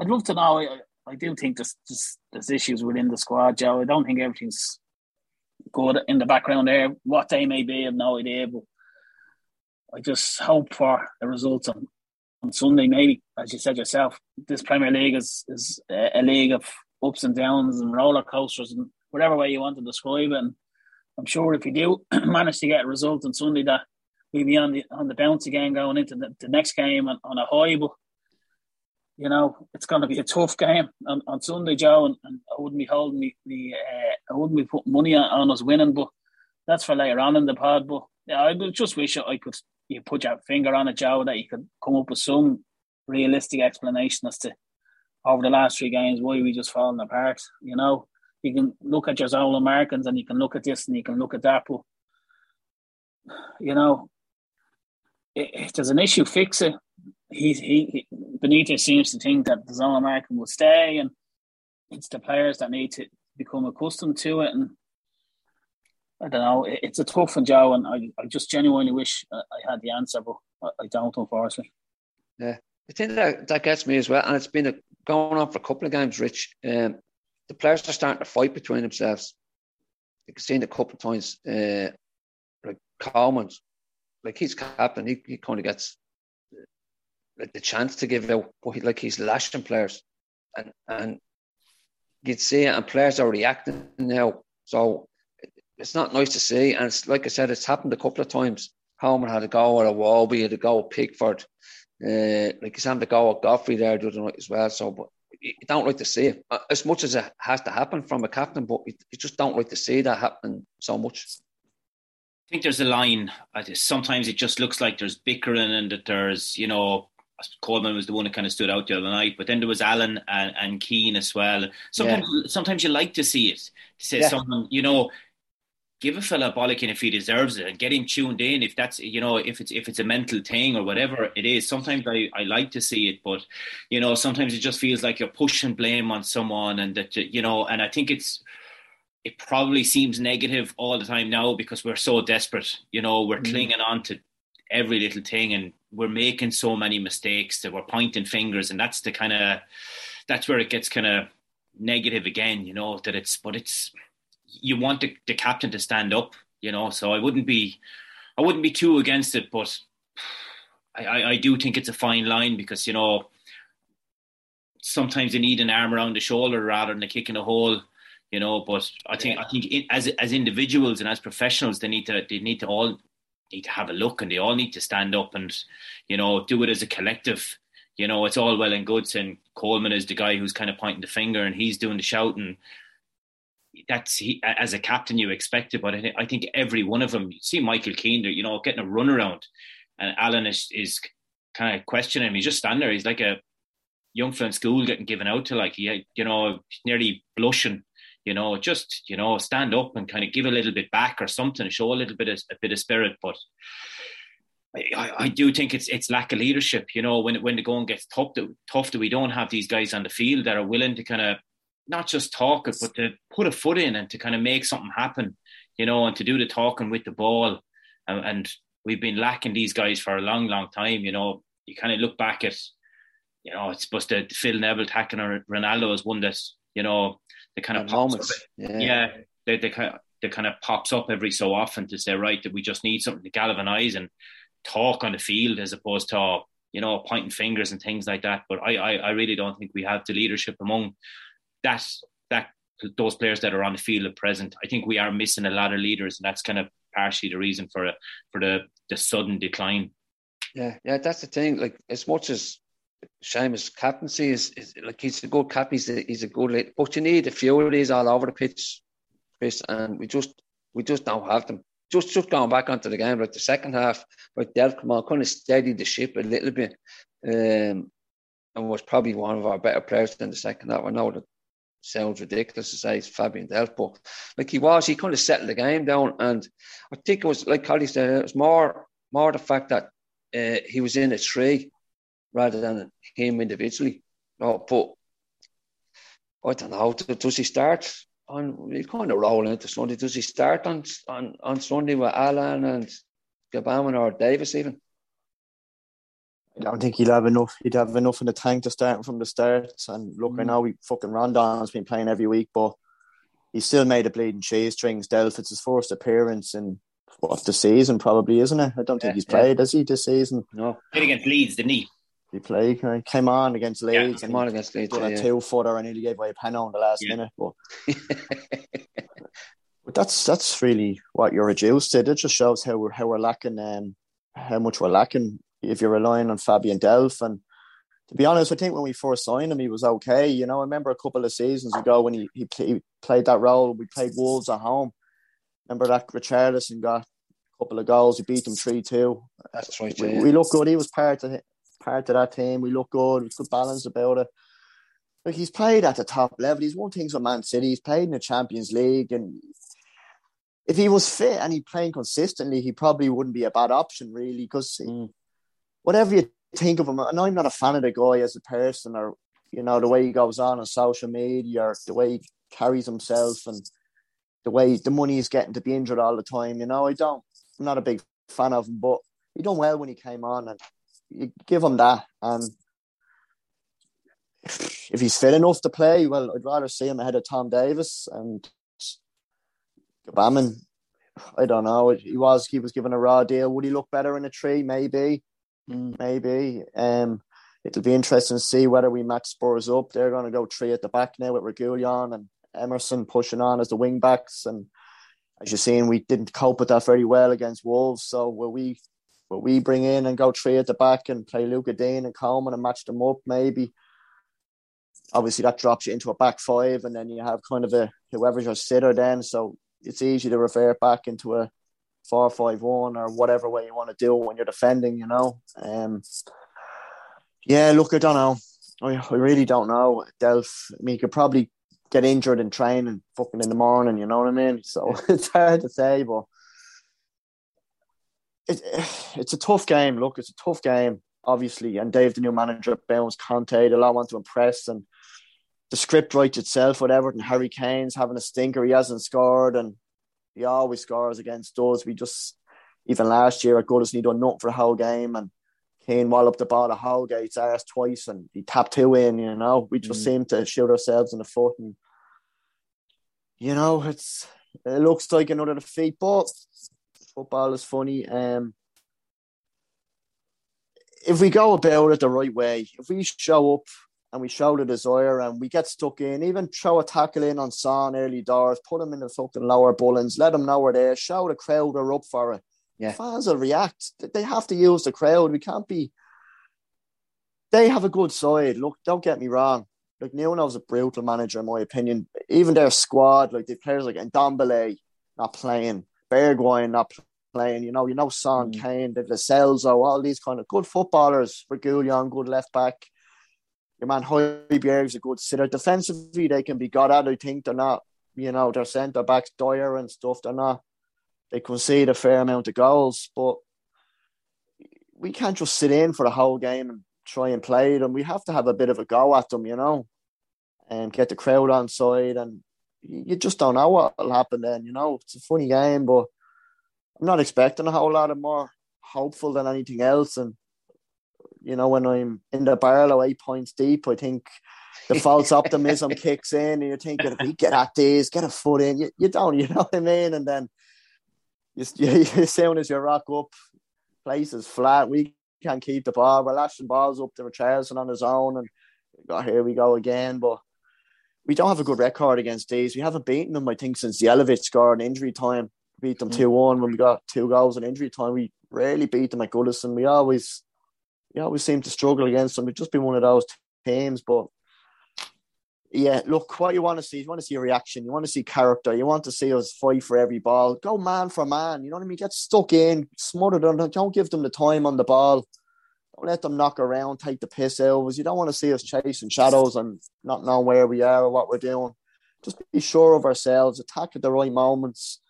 I'd love to know. I, I do think there's, there's, there's issues within the squad, Joe. I don't think everything's good in the background there. What they may be, I have no idea. But I just hope for the results on, on Sunday. Maybe, as you said yourself, this Premier League is, is a, league of ups and downs and roller coasters and whatever way you want to describe it. And I'm sure if you do <clears throat> manage to get a result on Sunday, that we'll be on the on the bounce again going into the, the next game on, on a high. But you know, it's going to be a tough game on, on Sunday, Joe, and, and I wouldn't be holding the uh, I wouldn't be putting money on, on, us winning, but that's for later on in the pod. But yeah, I just wish I could you put your finger on it, Joe, that you could come up with some realistic explanation as to over the last three games why we just fallen apart. You know, you can look at your zonal markings and you can look at this and you can look at that, but you know, if there's an issue, fix it. He, he, Benitez seems to think that the zonal marking will stay, and it's the players that need to become accustomed to it. And I don't know, it's a tough one, Joe, and I, I just genuinely wish I had the answer, but I don't, unfortunately. Yeah, I think that that gets me as well, and it's been a, going on for a couple of games. Rich, um, the players are starting to fight between themselves. You can see it a couple of times, uh, like Coleman, like he's captain, he, he kind of gets like the chance to give out, like he's lashing players, and and you'd see and players are reacting now. So it's not nice to see, and it's like I said, it's happened a couple of times. Homer had a go at Iwobi, had a go at Pickford, uh, like he's having to go at Godfrey there the other night as well. So, but you don't like to see it uh, as much as it has to happen from a captain, but you, just don't like to see that happening so much. I think there's a line. Sometimes it just looks like there's bickering and that there's, you know, Coleman was the one that kind of stood out the other night, but then there was Allan and, and Keane as well. Sometimes, yeah. sometimes you like to see it. To say yeah. someone, you know, give a fella a bollocking if he deserves it, and get him tuned in if that's, you know, if it's if it's a mental thing or whatever it is. Sometimes I, I like to see it, but you know, sometimes it just feels like you're pushing blame on someone, and that you know, and I think it's it probably seems negative all the time now because we're so desperate. You know, we're mm. clinging on to every little thing and we're making so many mistakes that we're pointing fingers and that's the kind of that's where it gets kind of negative again you know that it's but it's you want the, the captain to stand up you know so i wouldn't be i wouldn't be too against it but I, I, I do think it's a fine line because you know sometimes you need an arm around the shoulder rather than a kick in a hole you know but i think i think it, as as individuals and as professionals they need to they need to all need to have a look and they all need to stand up and, you know, do it as a collective. You know, it's all well and good saying Coleman is the guy who's kind of pointing the finger and he's doing the shouting. That's he, as a captain you expect it, but I, I think every one of them. You see Michael Keane, you know, getting a run around, and Allan is is kind of questioning him. He's just standing there. He's like a young in school getting given out to, like he, you know, nearly blushing you know, just you know, stand up and kind of give a little bit back or something, show a little bit of a bit of spirit. But I, I do think it's it's lack of leadership. You know, when when the going gets tough, that tough that we don't have these guys on the field that are willing to kind of not just talk it, but to put a foot in and to kind of make something happen. You know, and to do the talking with the ball. And, and we've been lacking these guys for a long, long time. You know, you kind of look back at, you know, it's supposed to Phil Neville tackling Ronaldo as one that you know the kind of moments. Yeah, yeah they, they kind of, they kind of pops up every so often to say right that we just need something to galvanize and talk on the field as opposed to you know pointing fingers and things like that. But I, I, I really don't think we have the leadership among that that those players that are on the field at present. I think we are missing a lot of leaders, and that's kind of partially the reason for a, for the the sudden decline. Yeah, yeah, that's the thing. Like as much as Seamus captaincy is, is like he's a good cap, he's a, he's a good lead, but you need a few of these all over the pitch, Chris, and we just we just don't have them just just going back onto the game, like the second half, like Delph come on, kind of steadied the ship a little bit, um, and was probably one of our better players in the second half. I know that sounds ridiculous to say it's Fabian Delph, but like he was, he kind of settled the game down, and I think it was like Collie said, it was more more the fact that uh, he was in a tree rather than him individually. No, but I don't know. Does he start? on we kind of roll into Sunday. Does he start on on, on Sunday with Allan and Gbamin or Davies even? I don't think he'll have enough. He'd have enough in the tank to start from the start. And look, mm. I know we fucking Rondon's been playing every week, but he still made a bleeding cheese strings. Delph, it's his first appearance in what the season, probably, isn't it? I don't yeah, think he's played, yeah. has he, this season? No. Played against Leeds, didn't he? He played. He came on against Leeds. Yeah, came on against Leeds. Yeah, a two footer and he gave away a pen on the last yeah. minute. But, <laughs> but that's that's really what you're reduced to. It just shows how we're how we're lacking um, how much we're lacking if you're relying on Fabian Delph. And to be honest, I think when we first signed him, he was okay. You know, I remember a couple of seasons ago when he he, he played that role. We played Wolves at home. Remember that Richarlison got a couple of goals. He beat them three two. That's right. We, we look good. He was part of it part of that team. We look good. We've good balance about it. Like he's played at the top level. He's won things with Man City. He's played in the Champions League, and if he was fit and he playing consistently, he probably wouldn't be a bad option, really. Because mm. whatever you think of him, and I'm not a fan of the guy as a person, or you know the way he goes on on social media, or the way he carries himself, and the way the money he's getting to be injured all the time. You know, I don't. I'm not a big fan of him, but he done well when he came on, and you give him that. And if he's fit enough to play, well, I'd rather see him ahead of Tom Davies and Gbamin. I don't know. He was he was given a raw deal. Would he look better in a tree? Maybe, mm. maybe. Um, it'll be interesting to see whether we match Spurs up. They're going to go three at the back now with Reguilon and Emerson pushing on as the wing backs. And as you're seeing, we didn't cope with that very well against Wolves. So will we but we bring in and go three at the back and play Lucas Digne and Coleman and match them up, maybe. Obviously, that drops you into a back five, and then you have kind of a whoever's your sitter then. So it's easy to revert back into a four five one or whatever way you want to do when you're defending, you know. Um, yeah, look, I don't know. I, really don't know. Delph, I mean, you could probably get injured in training fucking in the morning, you know what I mean? So <laughs> it's hard to say, but it, <sighs> it's a tough game. Look, it's a tough game, obviously. And Dave, the new manager, Bounce Conte, they all want to impress. And the script writes itself with Everton. Harry Kane's having a stinker. He hasn't scored, and he always scores against us. We just, even last year at Goodison, he done nothing for a whole game. And Kane walloped the ball at Holgate's ass twice, and he tapped two in, you know. We just mm. seem to shoot ourselves in the foot. And, you know, it's it looks like another defeat, but football is funny. Um, if we go about it the right way, if we show up and we show the desire and we get stuck in, even throw a tackle in on Son early doors, put them in the fucking lower bullens, let them know we're there, show the crowd are up for it. Yeah. Fans will react. They have to use the crowd. We can't be. They have a good side. Look, don't get me wrong. Like Nuno's a brutal manager, in my opinion. Even their squad, like the players like Ndombele not playing, Bergwijn not playing. You know, you know Son, mm. Kane, Lo Celso, all these kind of good footballers. Reguilon, good left back. Your man Højbjerg's a good sitter. Defensively, they can be got at. I think they're not you know, their centre backs Dier and stuff. They're not. They concede a fair amount of goals, but we can't just sit in for the whole game and try and play them. We have to have a bit of a go at them, you know, and get the crowd on side. And you just don't know what will happen then, you know. It's a funny game, but I'm not expecting a whole lot of more hopeful than anything else. And you know, when I'm in the barrel of eight points deep, I think the <laughs> false optimism kicks in, and you're thinking, if we <laughs> get at this, get a foot in, you, you don't, <laughs> you know what I mean? And then you, you, as soon as you rock up, place is flat. We can't keep the ball. We're lashing balls up to Richarlison on his own, and oh, here we go again. But we don't have a good record against these. We haven't beaten them, I think, since Jelavic scored in injury time. beat them mm. 2 1 when we got two goals in injury time. We rarely beat them at Goodison. We always we always seem to struggle against them. We've just been one of those teams, but yeah, look, what you want to see, you want to see a reaction, you want to see character, you want to see us fight for every ball, go man for man, you know what I mean? Get stuck in, smother them, don't give them the time on the ball, let them knock around, take the piss out of us. You don't want to see us chasing shadows and not know where we are or what we're doing. Just be sure of ourselves, attack at the right moments,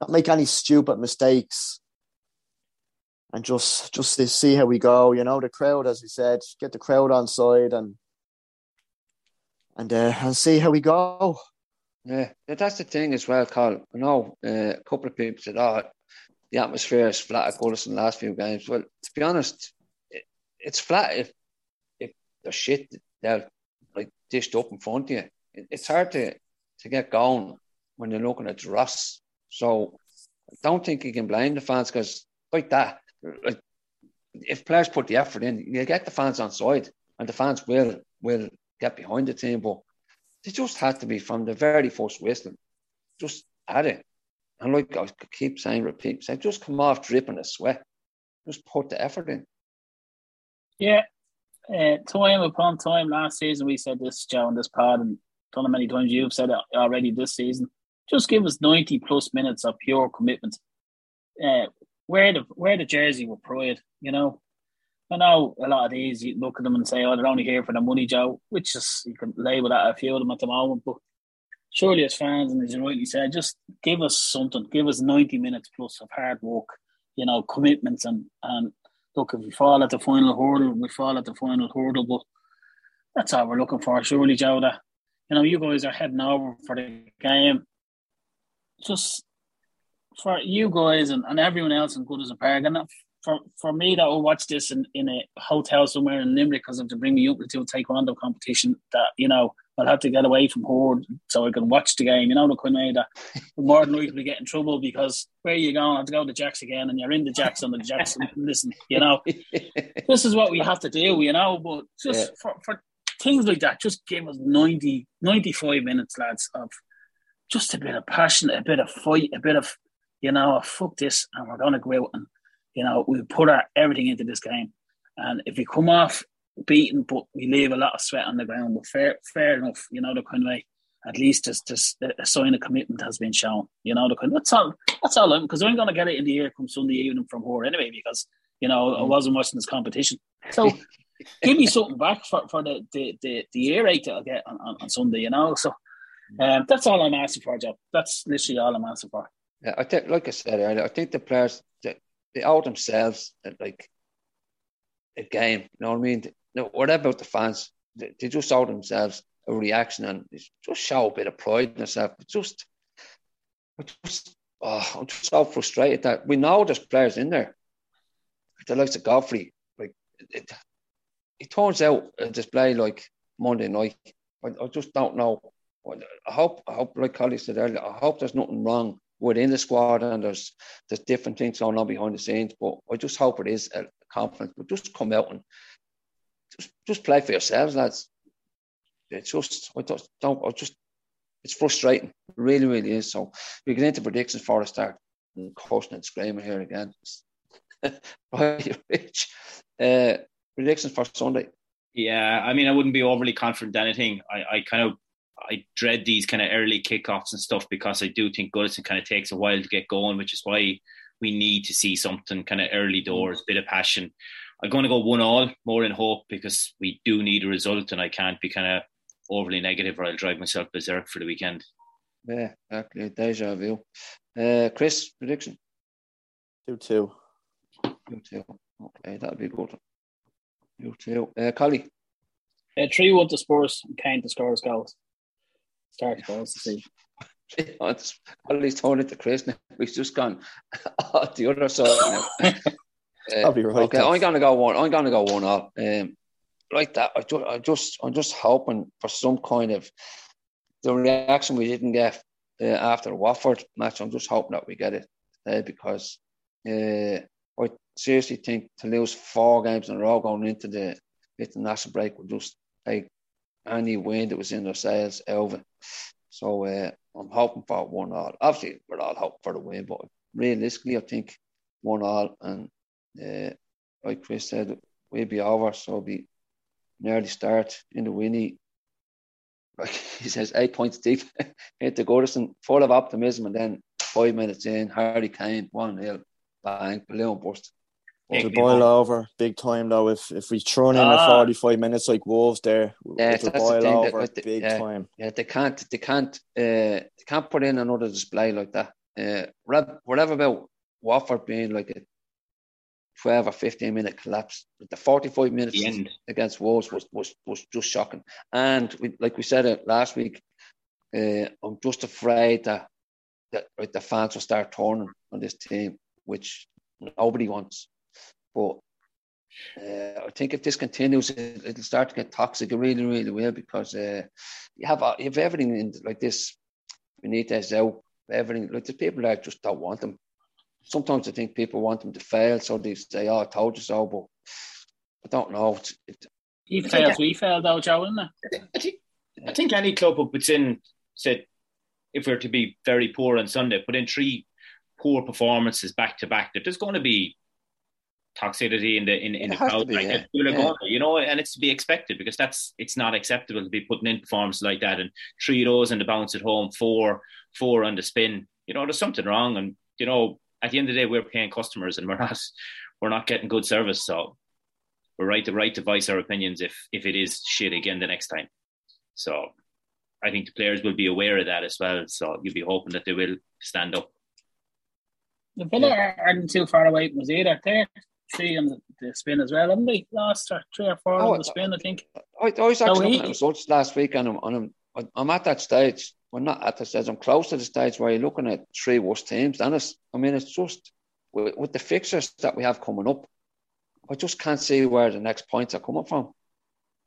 not make any stupid mistakes, and just just see how we go. You know, the crowd, as we said, get the crowd on side and and uh, and see how we go. Yeah, that's the thing as well, Carl. I know uh, a couple of people said, "Oh, the atmosphere is flat at Goodison in the last few games." Well, to be honest, it's flat if if the shit they're like dished up in front of you. It, it's hard to to get going when you're looking at Ross. So I don't think you can blame the fans because like that, like if players put the effort in, you get the fans on side, and the fans will will get behind the team. But they just had to be from the very first whistle, just had it. And like I keep saying, repeat, say, just come off dripping a sweat, just put the effort in. Yeah, uh, time upon time last season we said this, Joe, in this pod, and don't know many times you've said it already this season. Just give us ninety plus minutes of pure commitment. Uh, wear the wear the jersey with pride. You know, I know a lot of these you look at them and say, "Oh, they're only here for the money, Joe," which is you can label that a few of them at the moment. But surely, as fans, and as you rightly said, just give us something. Give us ninety minutes plus of hard work. You know, commitments and and look. If we fall at the final hurdle, we fall at the final hurdle. But that's all we're looking for. Surely. That you know, you guys are heading over for the game. Just for you guys and, and everyone else in Goodison Park, and for, for me that will watch this in, in a hotel somewhere in Limerick because to bring me up to a taekwondo competition that you know I'll have to get away from Horde so I can watch the game. You know the kind of that more than likely get in trouble because where are you going? I have to go to Jacks again, and you're in the Jacks on the Jacks. listen, you know, <laughs> this is what we have to do. You know, but just yeah. for, for things like that, just give us 90, 95 minutes, lads, of just a bit of passion, a bit of fight, a bit of you know, oh, fuck this, and we're going to go out and, you know, we put our everything into this game. And if we come off beaten, but we leave a lot of sweat on the ground, but fair, fair enough, you know, the kind of way. At least just, a sign of commitment has been shown. You know, the kind. Of, that's all. That's all. Because I'm going to get it in the air come Sunday evening from her anyway. Because you know mm. I wasn't watching this competition. So <laughs> give me something back for, for the the the, the earache that I'll get on, on, on Sunday. You know, so um, that's all I'm asking for, Joe. That's literally all I'm asking for. Yeah, I think, like I said earlier, I think the players they, they owe themselves like a game. You know what I mean? No, what about the fans? They, they just owe themselves a reaction and just show a bit of pride in themselves. But just, just oh, I'm just so frustrated that we know there's players in there. The likes of Godfrey, like it, it turns out a display like Monday night. I, I just don't know. I hope, I hope, like Collie said earlier, I hope there's nothing wrong within the squad and there's there's different things going on behind the scenes. But I just hope it is a confidence. But just come out and just just play for yourselves, lads. It's just I just don't I just it's frustrating. It really, really is. So we get into predictions for the start and cursing and screaming here again. <laughs> <laughs> Rich. Uh, predictions for Sunday. Yeah, I mean, I wouldn't be overly confident anything. I, I kind of I dread these kind of early kickoffs and stuff because I do think Goodison kind of takes a while to get going, which is why we need to see something kind of early doors, bit of passion. I'm going to go one all, more in hope because we do need a result, and I can't be kind of overly negative or I'll drive myself berserk for the weekend. Yeah, exactly. Deja vu. Uh, Chris, prediction? 2 2. 2 2. Okay, that'll be good. 2 2. Uh, Collie? Uh, 3 1 to Spurs and Kane to score his goals. Start goals to see. <laughs> Collie's turned it to Chris now. He's just gone <laughs> the other side now. <laughs> I'll be right. Okay, I'm gonna go one. I'm gonna go one all. Um, like that. I just, I just, I'm just hoping for some kind of the reaction we didn't get uh, after the Watford match. I'm just hoping that we get it uh, because uh, I seriously think to lose four games in a row going into the international break would just take any wind that was in their sails over. So uh, I'm hoping for one all. Obviously, we're all hoping for the win, but realistically, I think one all. And uh, like Chris said, we'll be over. So it'll be an early start in the Winnie. Like <laughs> he says, eight points deep hit into Goodison, full of optimism. And then five minutes in, Harry Kane, 1 0, bang, balloon burst. It'll boil over big time though. If if we throw in Ah. a forty five minutes like Wolves there, Yeah, it'll that's the boil thing, that- over that- big yeah. time. Yeah, they can't, they can't, uh, they can't put in another display like that. Uh, whatever, whatever about Watford being like a twelve or fifteen minute collapse, the forty five minutes The against Wolves was was was just shocking. And we, like we said it last week, uh, I'm just afraid that that like, the fans will start turning on this team, which nobody wants. But uh, I think if this continues, it, it'll start to get toxic. It really, really will because uh, you have uh, you have everything in like this. Benitez out, everything. Like the people that just don't want them. Sometimes I think people want them to fail, so they say, "Oh, I told you so." But I don't know. It's, it, He think failed, we failed though, Joe, isn't it? I think I think any club who puts in said if we're to be very poor on Sunday, put in three poor performances back to back, that there's going to be toxicity in the in, in the crowd. be, like yeah. that. People are Yeah. going you know, and it's to be expected because that's it's not acceptable to be putting in performances like that and three of those in the bounce at home, four four on the spin. You know, there's something wrong, and you know, at the end of the day, we're paying customers and we're <laughs> not we're not getting good service. So we're right to right to voice our opinions if if it is shit again the next time. So I think the players will be aware of that as well. So you'll be hoping that they will stand up. The Villa aren't too far away from us either. They're three on the, the spin as well, haven't they? Last or three or four Oh, on the spin, I think. I, I was actually So he- looking at results last week, and I'm, and I'm, I'm at that stage. Well, not at the stage. I'm close to the stage where you're looking at three worst teams. Dennis, I mean, it's just with, with the fixtures that we have coming up. I just can't see where the next points are coming from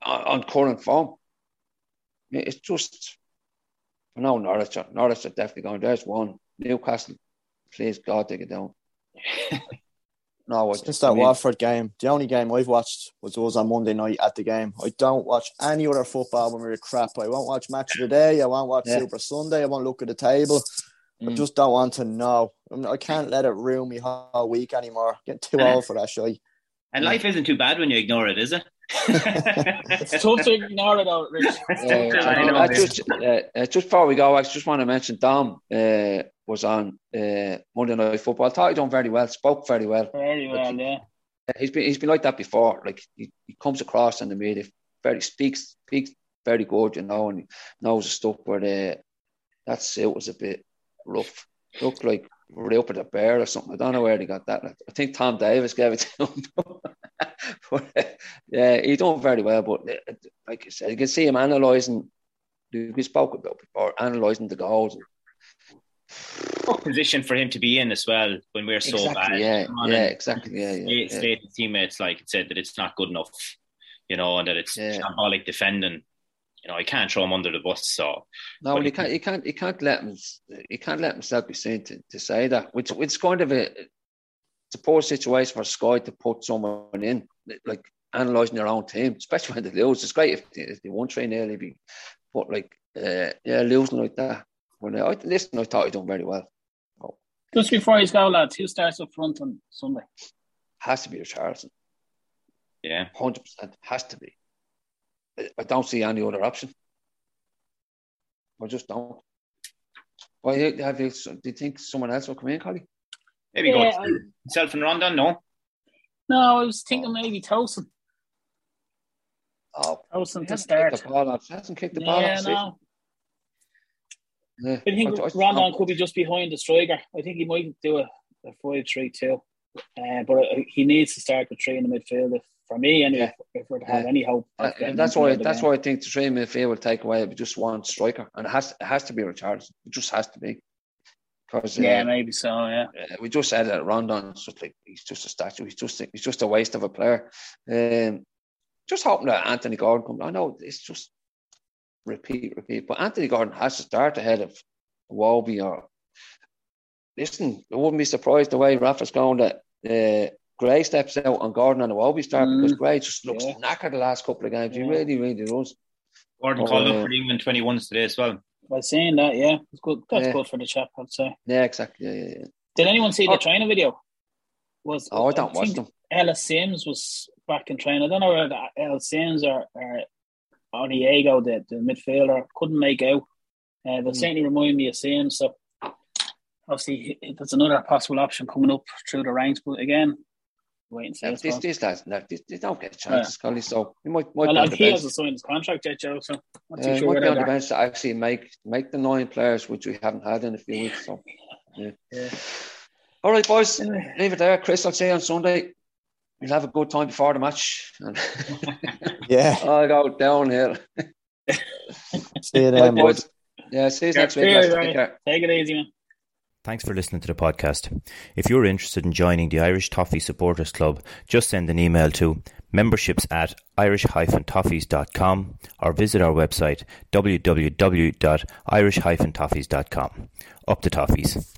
on, on current form. It's just, I know Norwich, are- Norwich are definitely going. There's one. Newcastle, please God, take it down. <laughs> No, I Since just, that I mean, Watford game, the only game I've watched was those on Monday night at the game. I don't watch any other football when we're crap. I won't watch Match of the Day. I won't watch Yeah. Super Sunday. I won't look at the table. I Mm. just don't want to know. I, mean, I can't let it ruin me whole week anymore. Getting too Uh, old for that shit. And life isn't too bad when you ignore it, is it? It's <laughs> tough to ignore it though, Rich. It's tough Uh, I know, I just, uh, uh, just before we go, I just want to mention Dom uh, was on uh, Monday Night Football. I thought he done very well, spoke very well. Very well, yeah. Uh, He's been he's been like that before. Like he, he comes across in the media, very speaks speaks very good, you know, and he knows the stuff. But uh, that suit was a bit rough. Looked like up at a bear or something. I don't know where they got that. I think Tom Davies gave it to him. <laughs> but yeah, he done very well. But like I said, you can see him analysing. We spoke about before, analysing the goals. Tough position for him to be in as well when we're so exactly, bad. yeah, yeah, exactly, yeah, yeah. Yeah. teammates like said that it's not good enough, you know, and that it's Yeah. shambolic defending. You know, I can't throw him under the bus. So No, But you can't. You can't. You can't let him. You can't let himself be seen to, to say that. Which, which is kind of a, it's a poor situation for Sky to put someone in, like analysing their own team, especially when they lose. It's great if they, if they won three nearly, be, but like, uh, yeah, losing like that. When I listen, I thought he done very well. Just before he's go, lads, who starts up front on Sunday? Has to be Richarlison, yeah, hundred percent. Has to be. I, I don't see any other option. I just don't. Why have you? Do you think someone else will come in, Collie? maybe Yeah, go himself and Rondon. No, No, I was thinking maybe Tosin. Oh, Tosin He to hasn't start. the ball off. Hasn't kicked the ball Yeah, off. no. Yeah. I think I- I- Rondon could be just behind the striker. I think he might do a, a 5 3 2. Uh, but uh, he needs to start with three in the midfield if, for me, anyway, Yeah. if we're to have Yeah. any hope. of Uh, that's why. That's game. why I think the three midfield will take away. But just one striker, and it has it has to be Richarlison. It just has to be. Because Yeah, uh, maybe so. Yeah, uh, we just said that Rondon's just like he's just a statue. He's just he's just a waste of a player. Um, just hoping that Anthony Gordon comes. I know it's just repeat, repeat, but Anthony Gordon has to start ahead of Iwobi or listen. I wouldn't be surprised the way Rafa's going that uh, Gray steps out on Gordon and the Iwobi start because Mm. Gray just looks Yeah. knackered the last couple of games. He really, really does. Gordon Oh, called yeah. up for the England 21s today as well. by saying that, yeah, it's good. That's Yeah. good for the chap, I'd say. Yeah, exactly. Yeah, yeah, yeah. Did anyone see Oh. the training video? Was Oh, I don't watch think them. Ellis Simms was back in training. I don't know whether Ellis Simms or, or Onyango, the, the midfielder, couldn't make out. Uh, but Mm. certainly remind me of Simms. So obviously, there's another possible option coming up through the ranks. But again, wait and see. I Yeah, these, suppose. these lads, no, they, they don't get chances, Collie. So he might, might well, be on and the he bench. hasn't signed his contract yet, Joe. So not too Uh, sure might be on the bench to actually make make the nine players, which we haven't had in a few weeks. So, <laughs> yeah. Yeah. All right, boys, Anyway. leave it there. Chris, I'll see you on Sunday. We'll have a good time before the match. <laughs> Yeah. <laughs> I'll go downhill. See you Right, then, boys. boys. Yeah, see you next week. cheers, Take. Take it easy, man. Thanks for listening to the podcast. If you're interested in joining the Irish Toffee Supporters Club, just send an email to memberships at irish-toffees.com or visit our website www.irish-toffees.com. Up to Toffees.